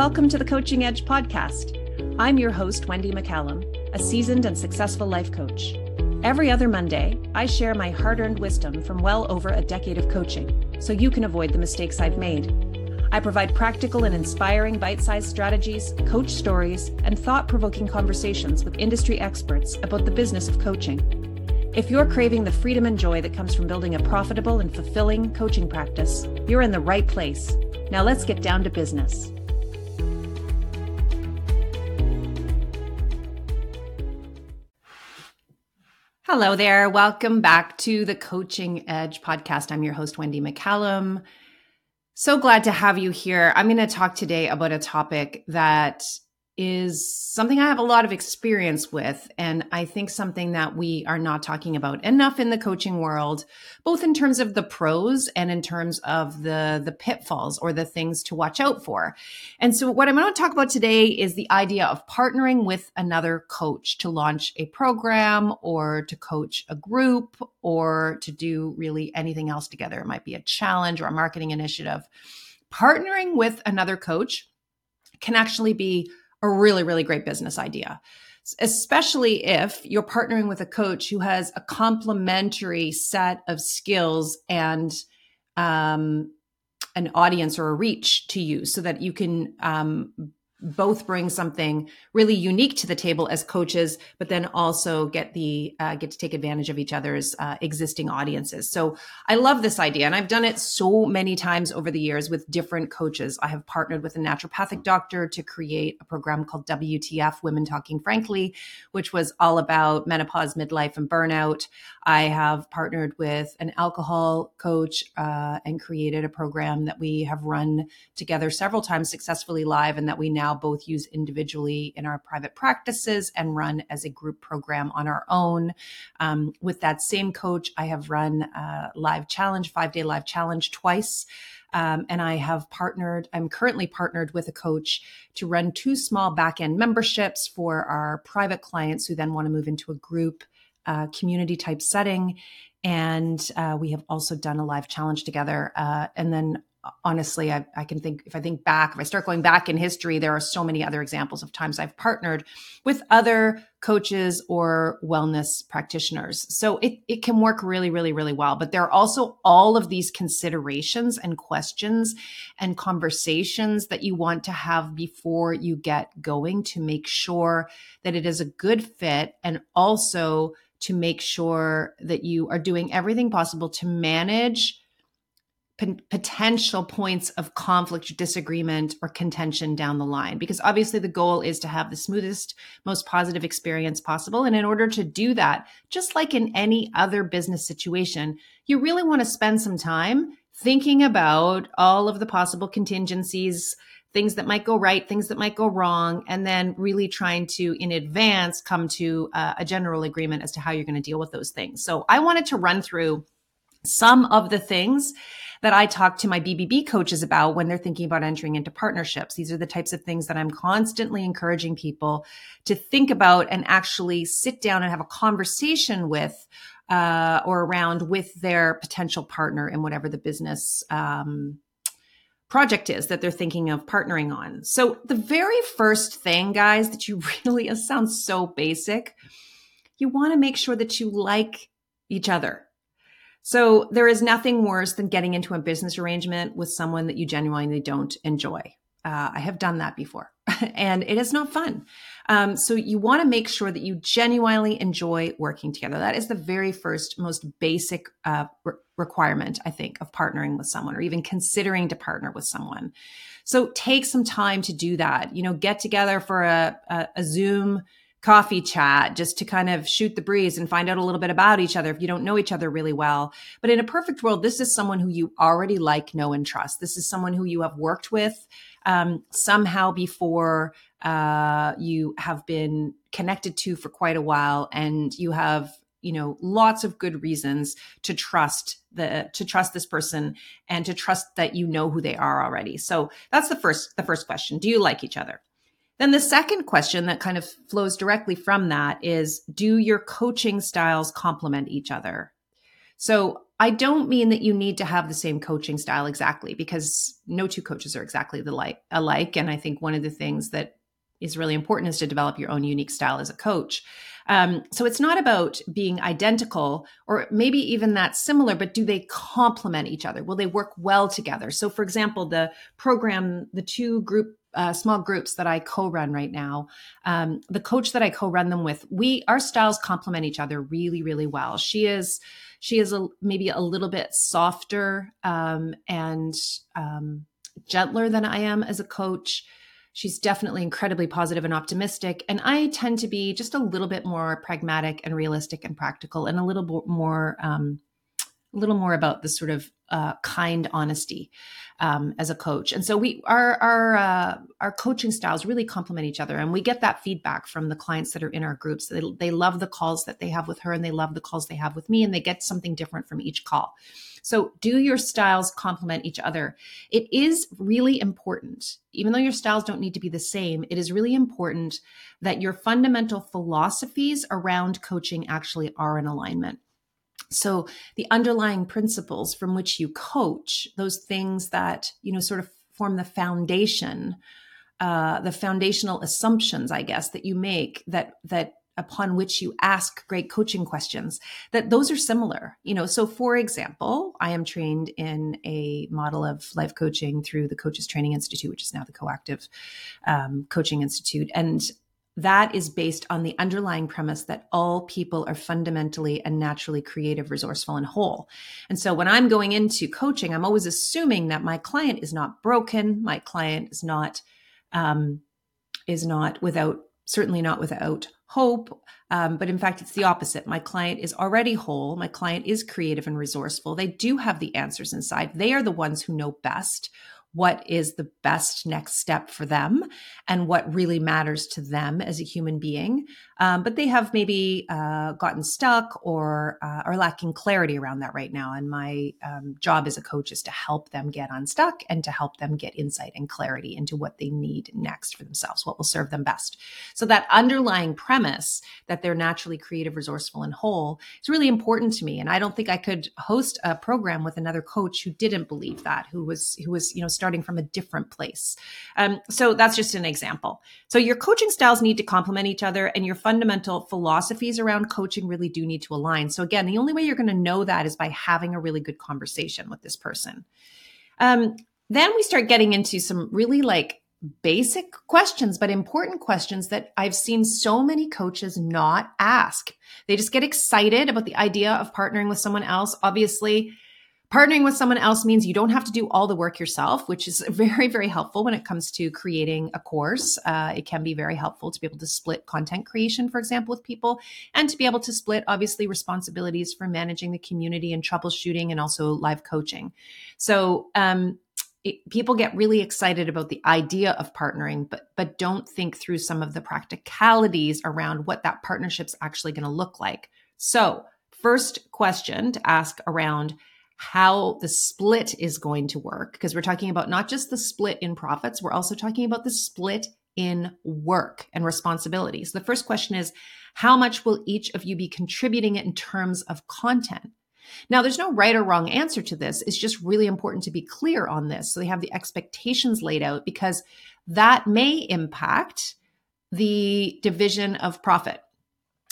Welcome to the Coaching Edge podcast. I'm your host, Wendy McCallum, a seasoned and successful life coach. Every other Monday, I share my hard earned wisdom from well over a decade of coaching so you can avoid the mistakes I've made. I provide practical and inspiring bite sized strategies, coach stories, and thought provoking conversations with industry experts about the business of coaching. If you're craving the freedom and joy that comes from building a profitable and fulfilling coaching practice, you're in the right place. Now let's get down to business. Hello there. Welcome back to the Coaching Edge podcast. I'm your host, Wendy McCallum. So glad to have you here. I'm going to talk today about a topic that is something I have a lot of experience with. And I think something that we are not talking about enough in the coaching world, both in terms of the pros and in terms of the, the pitfalls or the things to watch out for. And so what I'm going to talk about today is the idea of partnering with another coach to launch a program or to coach a group or to do really anything else together. It might be a challenge or a marketing initiative. Partnering with another coach can actually be a really, really great business idea. Especially if you're partnering with a coach who has a complementary set of skills and um, an audience or a reach to you so that you can um, both bring something really unique to the table as coaches, but then also get the uh, get to take advantage of each other's uh, existing audiences. So I love this idea, and I've done it so many times over the years with different coaches. I have partnered with a naturopathic doctor to create a program called WTF Women Talking Frankly, which was all about menopause, midlife, and burnout. I have partnered with an alcohol coach uh, and created a program that we have run together several times successfully live, and that we now both use individually in our private practices and run as a group program on our own. Um, with that same coach, I have run a live challenge, five day live challenge twice. Um, and I have partnered, I'm currently partnered with a coach to run two small back end memberships for our private clients who then want to move into a group uh, community type setting. And uh, we have also done a live challenge together. Uh, and then honestly, I, I, can think, if I think back, if I start going back in history, there are so many other examples of times I've partnered with other coaches or wellness practitioners. So it, it can work really, really, really well. But there are also all of these considerations and questions and conversations that you want to have before you get going to make sure that it is a good fit and also to make sure that you are doing everything possible to manage potential points of conflict, disagreement, or contention down the line. Because obviously, the goal is to have the smoothest, most positive experience possible. And in order to do that, just like in any other business situation, you really want to spend some time thinking about all of the possible contingencies, things that might go right, things that might go wrong, and then really trying to, in advance, come to uh, a general agreement as to how you're going to deal with those things. So I wanted to run through some of the things that I talk to my BBB coaches about when they're thinking about entering into partnerships. These are the types of things that I'm constantly encouraging people to think about and actually sit down and have a conversation with uh, or around with their potential partner in whatever the business um, project is that they're thinking of partnering on. So the very first thing, guys, that you really, it sounds so basic, you want to make sure that you like each other so there is nothing worse than getting into a business arrangement with someone that you genuinely don't enjoy. Uh, I have done that before, and it is not fun. Um, so you want to make sure that you genuinely enjoy working together. That is the very first, most basic uh, re- requirement, I think, of partnering with someone or even considering to partner with someone. So take some time to do that. You know, get together for a, a, a Zoom coffee chat just to kind of shoot the breeze and find out a little bit about each other if you don't know each other really well. But in a perfect world, this is someone who you already like, know, and trust. This is someone who you have worked with um, somehow before. Uh, you have been connected to for quite a while, and you have you know lots of good reasons to trust the to trust this person and to trust that you know who they are already so that's the first the first question do you like each other then the second question that kind of flows directly from that is do your coaching styles complement each other? So I don't mean that you need to have the same coaching style exactly because no two coaches are exactly the like alike. And I think one of the things that is really important is to develop your own unique style as a coach. Um, so it's not about being identical or maybe even that similar, but do they complement each other? Will they work well together? So, for example, the program, the two group uh, small groups that I co-run right now, um, the coach that I co-run them with, we our styles complement each other really, really well. She is she is a, maybe a little bit softer um, and um, gentler than I am as a coach. She's definitely incredibly positive and optimistic. And I tend to be just a little bit more pragmatic and realistic and practical and a little bit more, um, a little more about the sort of uh, kind honesty um, as a coach. And so we our our uh, our coaching styles really complement each other, and we get that feedback from the clients that are in our groups. They, they love the calls that they have with her, and they love the calls they have with me, and they get something different from each call. So, do your styles complement each other? It is really important, even though your styles don't need to be the same, it is really important that your fundamental philosophies around coaching actually are in alignment. So the underlying principles from which you coach, those things that, you know, sort of form the foundation, uh, the foundational assumptions, I guess, that you make that, that upon which you ask great coaching questions that those are similar you know. So for example i am trained in a model of life coaching through the coaches training institute which is now the coactive um, coaching institute. And that is based on the underlying premise that all people are fundamentally and naturally creative, resourceful, and whole. And so when I'm going into coaching, I'm always assuming that my client is not broken, my client is not um, is not without certainly not without hope. Um, but in fact, it's the opposite. My client is already whole. My client is creative and resourceful. They do have the answers inside. They are the ones who know best what is the best next step for them and what really matters to them as a human being. Um, but they have maybe uh, gotten stuck or uh, are lacking clarity around that right now. And my um, job as a coach is to help them get unstuck and to help them get insight and clarity into what they need next for themselves, what will serve them best. So that underlying premise that they're naturally creative, resourceful, and whole is really important to me. And I don't think I could host a program with another coach who didn't believe that, who was who was you know starting from a different place. Um, so that's just an example. So your coaching styles need to complement each other, and your fundamental philosophies around coaching really do need to align. So again, the only way you're going to know that is by having a really good conversation with this person. Um, then we start getting into some really like basic questions, but important questions that I've seen so many coaches not ask. They just get excited about the idea of partnering with someone else. Obviously, Partnering with someone else means you don't have to do all the work yourself, which is very, very helpful when it comes to creating a course. Uh, it can be very helpful to be able to split content creation, for example, with people, and to be able to split, obviously, responsibilities for managing the community and troubleshooting and also live coaching. So, um, it, people get really excited about the idea of partnering, but but don't think through some of the practicalities around what that partnership's actually going to look like. So, first question to ask around how the split is going to work because we're talking about not just the split in profits, we're also talking about the split in work and responsibilities. The first question is how much will each of you be contributing in terms of content? Now, there's no right or wrong answer to this. It's just really important to be clear on this. So they have the expectations laid out because that may impact the division of profit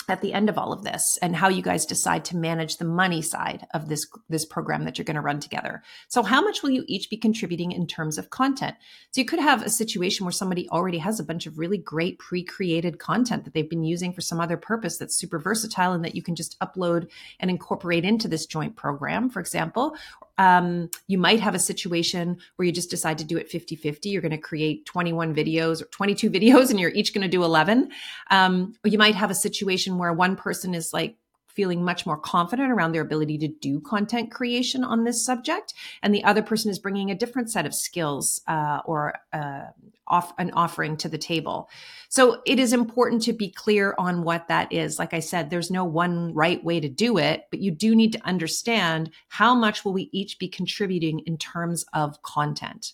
at the end of all of this and how you guys decide to manage the money side of this this program that you're going to run together. So how much will you each be contributing in terms of content? So you could have a situation where somebody already has a bunch of really great pre-created content that they've been using for some other purpose that's super versatile and that you can just upload and incorporate into this joint program, for example, um, you might have a situation where you just decide to do it 50 50. You're going to create 21 videos or 22 videos and you're each going to do 11. Um, you might have a situation where one person is like, feeling much more confident around their ability to do content creation on this subject, and the other person is bringing a different set of skills uh, or uh, off an offering to the table. So it is important to be clear on what that is. Like I said, there's no one right way to do it, but you do need to understand how much will we each be contributing in terms of content.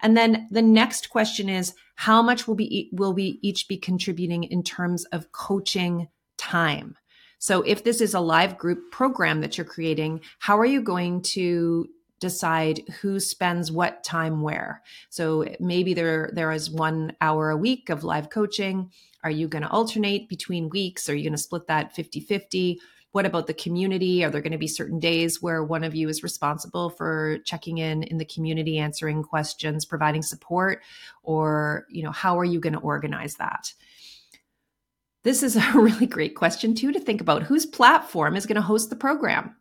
And then the next question is how much will be will we each be contributing in terms of coaching time? So if this is a live group program that you're creating, how are you going to decide who spends what time where? So maybe there there is 1 hour a week of live coaching. Are you going to alternate between weeks? Are you going to split that 50-50? What about the community? Are there going to be certain days where one of you is responsible for checking in in the community, answering questions, providing support, or you know, how are you going to organize that? This is a really great question too to think about. Whose platform is going to host the program?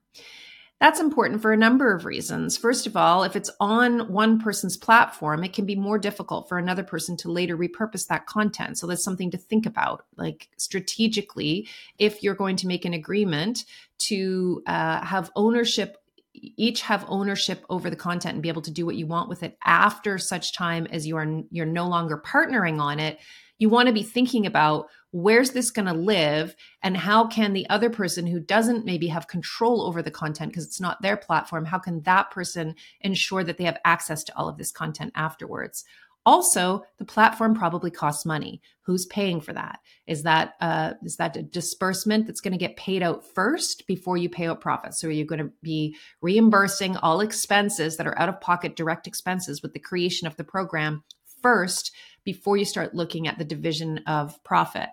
That's important for a number of reasons. First of all, if it's on one person's platform, it can be more difficult for another person to later repurpose that content. So that's something to think about. Like strategically, if you're going to make an agreement to uh, have ownership each have ownership over the content and be able to do what you want with it after such time as you are you're no longer partnering on it you want to be thinking about where's this going to live? And how can the other person who doesn't maybe have control over the content because it's not their platform how can that person ensure that they have access to all of this content afterwards? Also the platform probably costs money. Who's paying for that? Is that uh, is that a disbursement that's going to get paid out first before you pay out profits? So are you going to be reimbursing all expenses that are out of pocket direct expenses with the creation of the program first before you start looking at the division of profit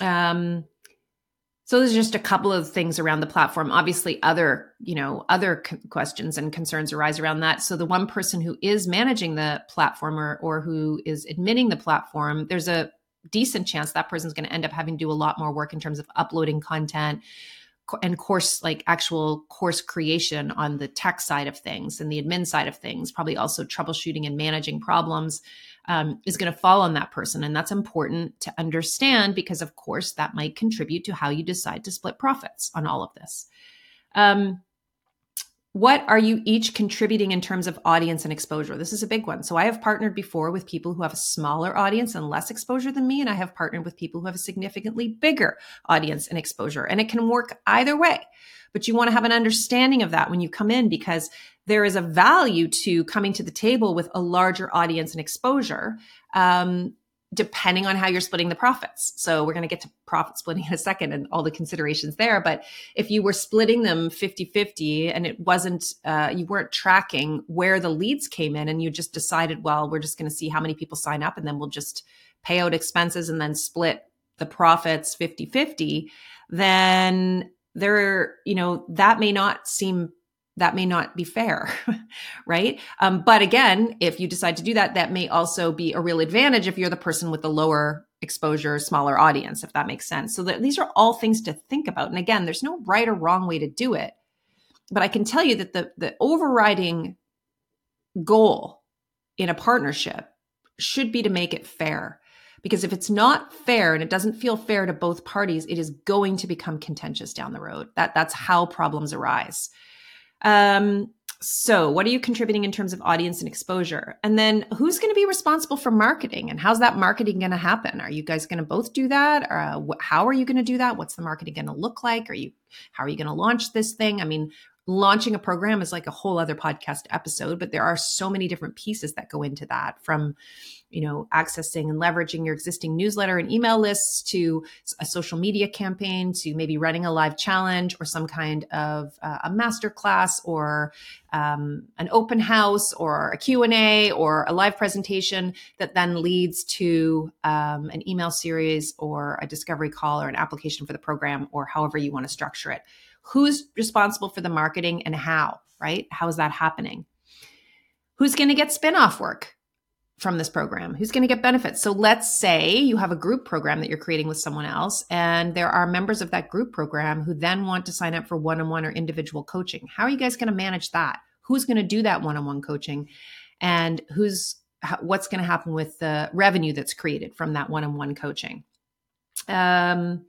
um, so there's just a couple of things around the platform. Obviously, other you know other c- questions and concerns arise around that. So the one person who is managing the platform or, or who is admitting the platform, there's a decent chance that person's going to end up having to do a lot more work in terms of uploading content and course like actual course creation on the tech side of things and the admin side of things probably also troubleshooting and managing problems um, is going to fall on that person. And that's important to understand because, of course, that might contribute to how you decide to split profits on all of this. Um, what are you each contributing in terms of audience and exposure? This is a big one. So I have partnered before with people who have a smaller audience and less exposure than me, and I have partnered with people who have a significantly bigger audience and exposure. And it can work either way. But you want to have an understanding of that when you come in because there is a value to coming to the table with a larger audience and exposure. Um, depending on how you're splitting the profits. So we're going to get to profit splitting in a second and all the considerations there. But if you were splitting them 50 50 and it wasn't, uh, you weren't tracking where the leads came in and you just decided, well, we're just going to see how many people sign up and then we'll just pay out expenses and then split the profits 50 50, then there, you know, that may not seem that may not be fair, right? Um, but again, if you decide to do that, that may also be a real advantage if you're the person with the lower exposure, smaller audience, if that makes sense. So that these are all things to think about. And again, there's no right or wrong way to do it. But I can tell you that the, the overriding goal in a partnership should be to make it fair. Because if it's not fair and it doesn't feel fair to both parties, it is going to become contentious down the road. That that's how problems arise. Um, so, what are you contributing in terms of audience and exposure? And then, who's going to be responsible for marketing? And how's that marketing going to happen? Are you guys going to both do that? Or uh, wh- how are you going to do that? What's the marketing going to look like? Are you how are you going to launch this thing? I mean, launching a program is like a whole other podcast episode, but there are so many different pieces that go into that from you know accessing and leveraging your existing newsletter and email lists to a social media campaign to maybe running a live challenge or some kind of uh, a master class or um, an open house or a q&a or a live presentation that then leads to um, an email series or a discovery call or an application for the program or however you want to structure it who's responsible for the marketing and how right how is that happening who's going to get spin-off work from this program? Who's going to get benefits? So let's say you have a group program that you're creating with someone else, and there are members of that group program who then want to sign up for one on one or individual coaching. How are you guys going to manage that? Who's going to do that one on one coaching? And who's what's going to happen with the revenue that's created from that one on one coaching? Um,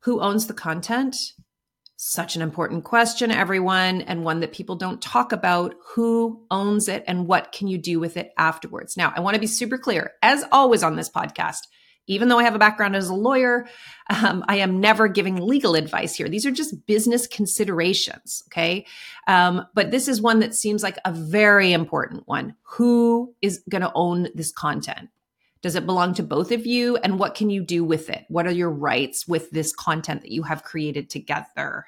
who owns the content? Such an important question, everyone, and one that people don't talk about. Who owns it and what can you do with it afterwards? Now, I want to be super clear, as always on this podcast. Even though I have a background as a lawyer, um, I am never giving legal advice here. These are just business considerations. Okay. Um, but this is one that seems like a very important one. Who is going to own this content? Does it belong to both of you? And what can you do with it? What are your rights with this content that you have created together?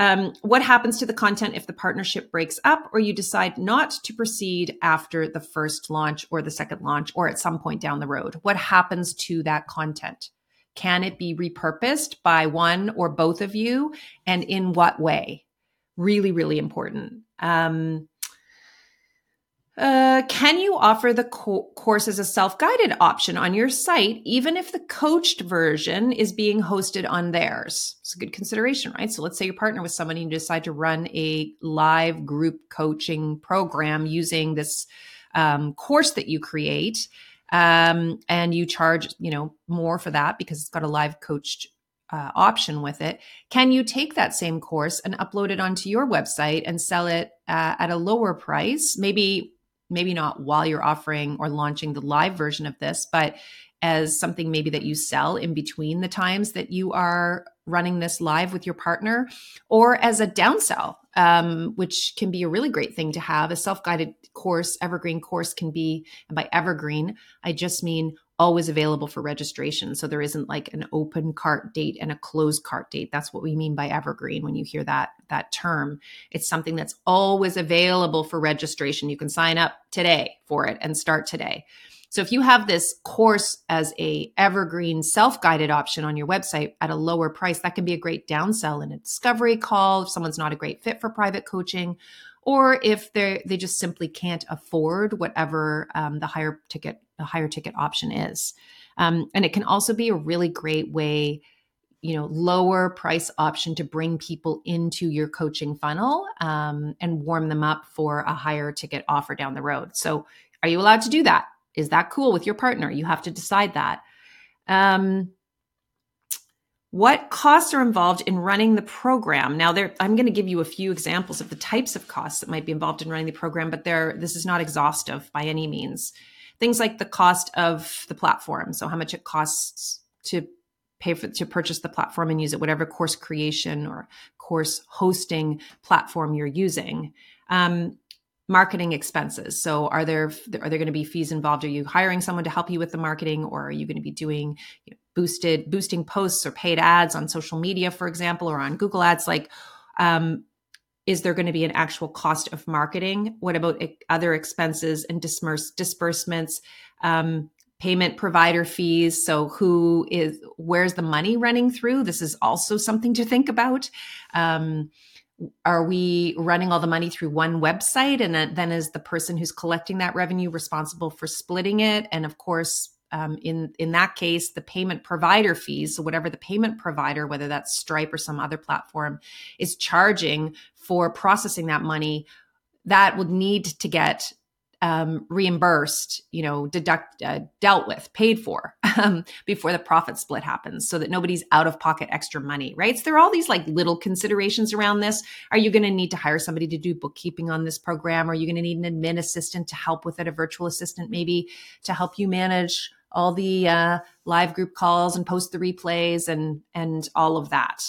Um, what happens to the content if the partnership breaks up or you decide not to proceed after the first launch or the second launch or at some point down the road? What happens to that content? Can it be repurposed by one or both of you? And in what way? Really, really important. Um, uh, can you offer the co- course as a self guided option on your site, even if the coached version is being hosted on theirs? It's a good consideration, right? So let's say you partner with somebody and you decide to run a live group coaching program using this um, course that you create, um, and you charge, you know, more for that because it's got a live coached uh, option with it. Can you take that same course and upload it onto your website and sell it uh, at a lower price? Maybe maybe not while you're offering or launching the live version of this, but as something maybe that you sell in between the times that you are running this live with your partner, or as a downsell, um, which can be a really great thing to have. A self guided course, evergreen course can be, and by evergreen, I just mean always available for registration. So there isn't like an open cart date and a closed cart date. That's what we mean by evergreen when you hear that that term. It's something that's always available for registration. You can sign up today for it and start today. So if you have this course as a evergreen self-guided option on your website at a lower price, that can be a great downsell in a discovery call if someone's not a great fit for private coaching or if they they just simply can't afford whatever um, the higher ticket the higher ticket option is. Um, and it can also be a really great way, you know, lower price option to bring people into your coaching funnel um, and warm them up for a higher ticket offer down the road. So, are you allowed to do that? Is that cool with your partner? You have to decide that. Um, what costs are involved in running the program? Now, there, I'm going to give you a few examples of the types of costs that might be involved in running the program, but there, this is not exhaustive by any means things like the cost of the platform. So how much it costs to pay for to purchase the platform and use it, whatever course creation or course hosting platform you're using. Um, marketing expenses. So are there are there going to be fees involved? Are you hiring someone to help you with the marketing, or are you going to be doing you know, boosted boosting posts or paid ads on social media, for example, or on Google Ads? Like, um, is there going to be an actual cost of marketing? What about other expenses and disperse, disbursements, um, payment provider fees? So, who is where's the money running through? This is also something to think about. Um, are we running all the money through one website, and then is the person who's collecting that revenue responsible for splitting it? And of course, um, in in that case, the payment provider fees, so whatever the payment provider, whether that's Stripe or some other platform, is charging for processing that money, that would need to get um, reimbursed, you know, deduct, uh, dealt with, paid for um, before the profit split happens, so that nobody's out of pocket extra money, right? So there are all these like little considerations around this. Are you going to need to hire somebody to do bookkeeping on this program? Are you going to need an admin assistant to help with it, a virtual assistant maybe to help you manage all the uh, live group calls and post the replays and and all of that.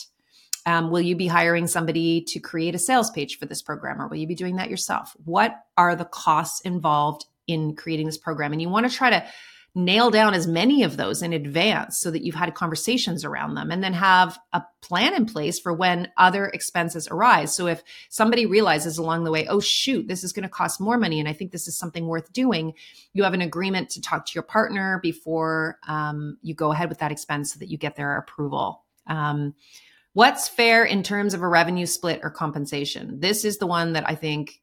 Um, will you be hiring somebody to create a sales page for this program, or will you be doing that yourself? What are the costs involved in creating this program? And you want to try to nail down as many of those in advance so that you've had conversations around them and then have a plan in place for when other expenses arise. So if somebody realizes along the way, oh, shoot, this is going to cost more money and I think this is something worth doing, you have an agreement to talk to your partner before um, you go ahead with that expense so that you get their approval. Um, what's fair in terms of a revenue split or compensation? This is the one that I think,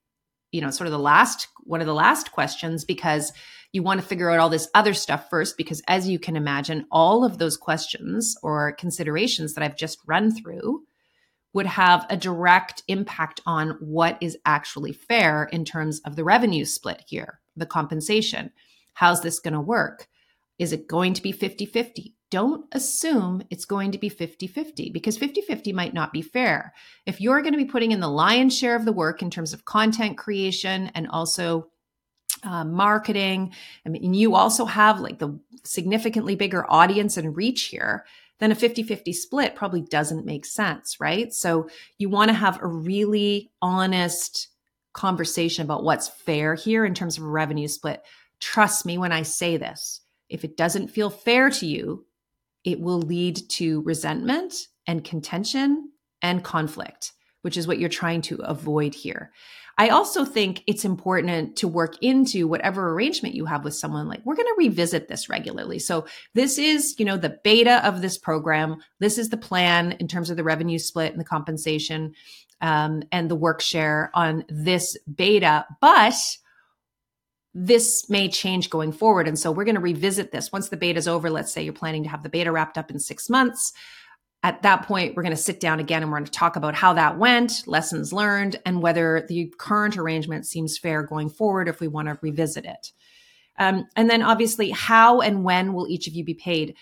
you know, sort of the last, one of the last questions because you want to figure out all this other stuff first because as you can imagine all of those questions or considerations that i've just run through would have a direct impact on what is actually fair in terms of the revenue split here the compensation. How's this going to work? Is it going to be 50-50 don't assume it's going to be 50-50 because 50-50 might not be fair. If you're going to be putting in the lion's share of the work in terms of content creation and also uh, marketing. I mean, you also have like the significantly bigger audience and reach here, then a 50 50 split probably doesn't make sense, right? So you want to have a really honest conversation about what's fair here in terms of revenue split. Trust me when I say this. if it doesn't feel fair to you, it will lead to resentment and contention and conflict, which is what you're trying to avoid here. I also think it's important to work into whatever arrangement you have with someone like we're going to revisit this regularly. So this is, you know, the beta of this program. This is the plan in terms of the revenue split and the compensation um, and the work share on this beta, but this may change going forward. And so we're going to revisit this once the beta is over. Let's say you're planning to have the beta wrapped up in six months at that point, we're going to sit down again and we're going to talk about how that went, lessons learned, and whether the current arrangement seems fair going forward if we want to revisit it. Um, and then, obviously, how and when will each of you be paid?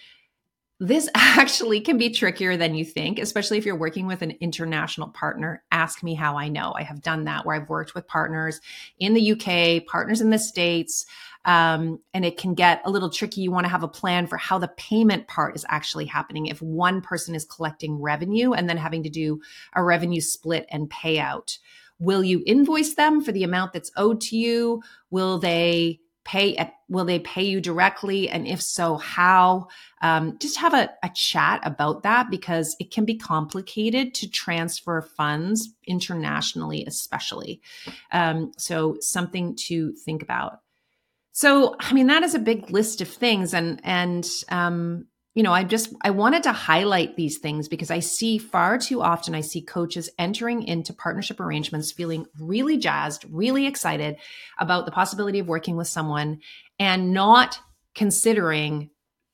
This actually can be trickier than you think, especially if you're working with an international partner. Ask me how I know. I have done that where I've worked with partners in the UK, partners in the States. Um, and it can get a little tricky. You want to have a plan for how the payment part is actually happening. If one person is collecting revenue and then having to do a revenue split and payout, will you invoice them for the amount that's owed to you? Will they pay? Will they pay you directly? And if so, how? Um, just have a, a chat about that because it can be complicated to transfer funds internationally, especially. Um, so something to think about. So, I mean, that is a big list of things. And, and, um, you know, I just, I wanted to highlight these things because I see far too often, I see coaches entering into partnership arrangements feeling really jazzed, really excited about the possibility of working with someone and not considering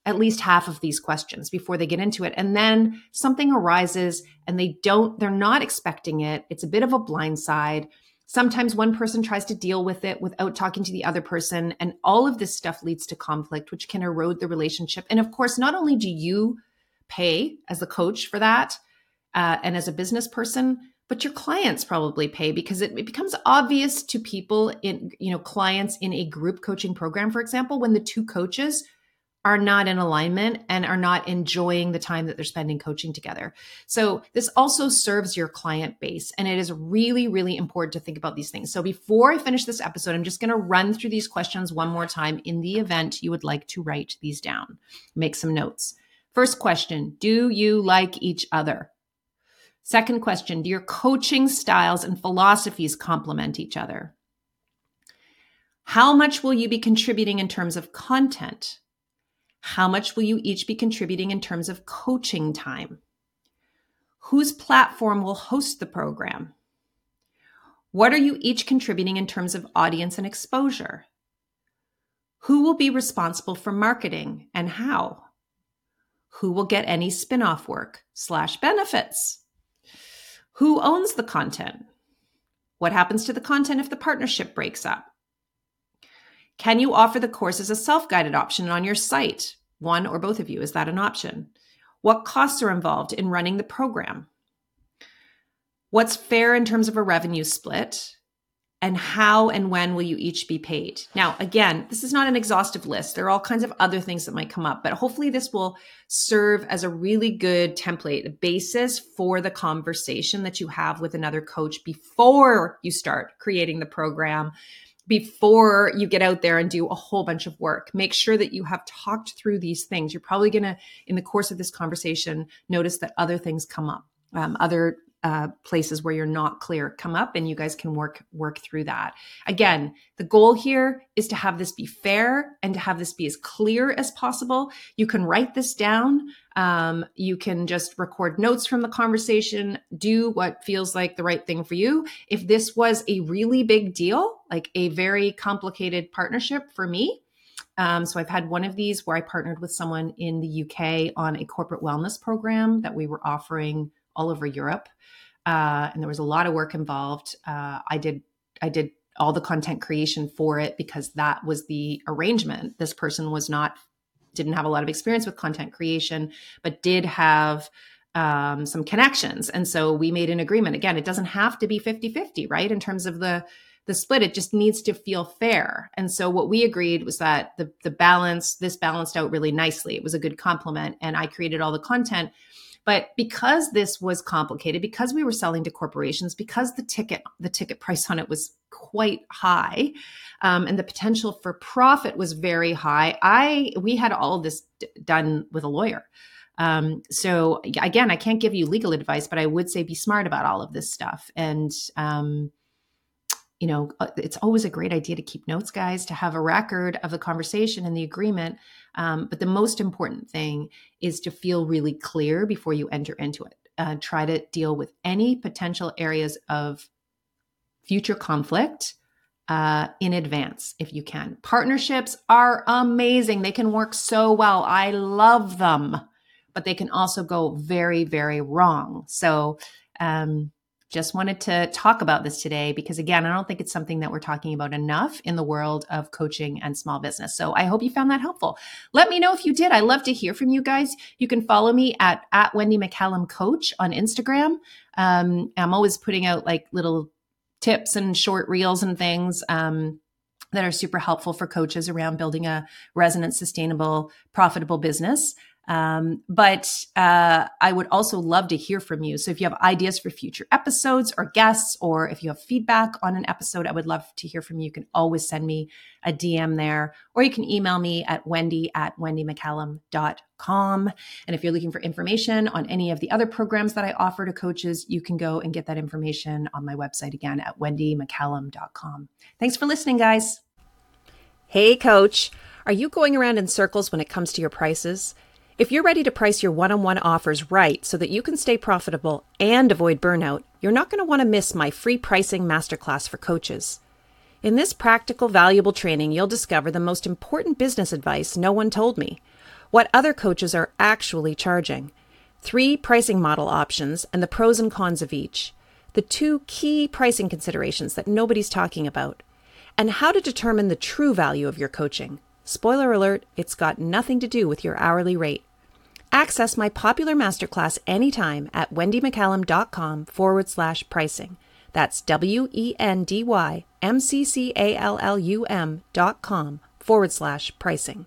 at least half of these questions before they get into it. And then something arises and they don't, they're not expecting it. It's a bit of a blind side. Sometimes one person tries to deal with it without talking to the other person. And all of this stuff leads to conflict, which can erode the relationship. And of course, not only do you pay as the coach for that uh, and as a business person, but your clients probably pay because it, it, becomes obvious to people in you know clients in a group coaching program for example when the two coaches are not in alignment and are not enjoying the time that they're spending coaching together. So this also serves your client base. And it is really, really important to think about these things. So before I finish this episode, I'm just going to run through these questions one more time in the event you would like to write these down. Make some notes. First question Do you like each other? Second question Do your coaching styles and philosophies complement each other? How much will you be contributing in terms of content? How much will you each be contributing in terms of coaching time? Whose platform will host the program? What are you each contributing in terms of audience and exposure? Who will be responsible for marketing and how? Who will get any spin off work slash benefits? Who owns the content? What happens to the content if the partnership breaks up? Can you offer the course as a self guided option on your site? One or both of you, is that an option? What costs are involved in running the program? What's fair in terms of a revenue split? And how and when will you each be paid? Now, again, this is not an exhaustive list. There are all kinds of other things that might come up, but hopefully this will serve as a really good template, a basis for the conversation that you have with another coach before you start creating the program before you get out there and do a whole bunch of work. Make sure that you have talked through these things. You're probably going to, in the course of this conversation, notice that other things come up, um, other uh, places where you're not clear come up and you guys can work work through that again the goal here is to have this be fair and to have this be as clear as possible you can write this down um, you can just record notes from the conversation do what feels like the right thing for you if this was a really big deal like a very complicated partnership for me um, so I've had one of these where I partnered with someone in the UK on a corporate wellness program that we were offering all over Europe uh, and there was a lot of work involved. Uh, I did I did all the content creation for it because that was the arrangement. This person was not didn't have a lot of experience with content creation, but did have um, some connections. And so we made an agreement. Again, it doesn't have to be 50 50, right? In terms of the the split, it just needs to feel fair. And so what we agreed was that the the balance, this balanced out really nicely. It was a good compliment. And I created all the content But because this was complicated, because we were selling to corporations, because the ticket the ticket price on it was quite high, um, and the potential for profit was very high, I we had all this d- done with a lawyer. Um, so again, I can't give you legal advice, but I would say be smart about all of this stuff and. Um, you know, uh, it's always a great idea to keep notes, guys, to have a record of the conversation and the agreement. Um, but the most important thing is to feel really clear before you enter into it. Uh, try to deal with any potential areas of future conflict uh, in advance if you can. Partnerships are amazing, they can work so well. I love them, but they can also go very, very wrong. So, um, just wanted to talk about this today because, again, I don't think it's something that we're talking about enough in the world of coaching and small business. So I hope you found that helpful. Let me know if you did. I love to hear from you guys. You can follow me at, at Wendy McCallum Coach on Instagram. Um, I'm always putting out like little tips and short reels and things. Um, that are super helpful for coaches around building a resonant, sustainable, profitable business. Um, but uh, I would also love to hear from you. So if you have ideas for future episodes or guests, or if you have feedback on an episode, I would love to hear from you. You can always send me a DM there, or you can email me at wendy at wendymccallum.com. And if you're looking for information on any of the other programs that I offer to coaches, you can go and get that information on my website again at wendymccallum.com. Thanks for listening, guys. Hey, coach. Are you going around in circles when it comes to your prices? If you're ready to price your one on one offers right so that you can stay profitable and avoid burnout, you're not going to want to miss my free pricing masterclass for coaches. In this practical, valuable training, you'll discover the most important business advice no one told me, what other coaches are actually charging, three pricing model options, and the pros and cons of each, the two key pricing considerations that nobody's talking about, and how to determine the true value of your coaching. Spoiler alert, it's got nothing to do with your hourly rate. Access my popular masterclass anytime at wendymccallum.com forward slash pricing. That's W E N D Y M C C A L L U M dot com forward slash pricing.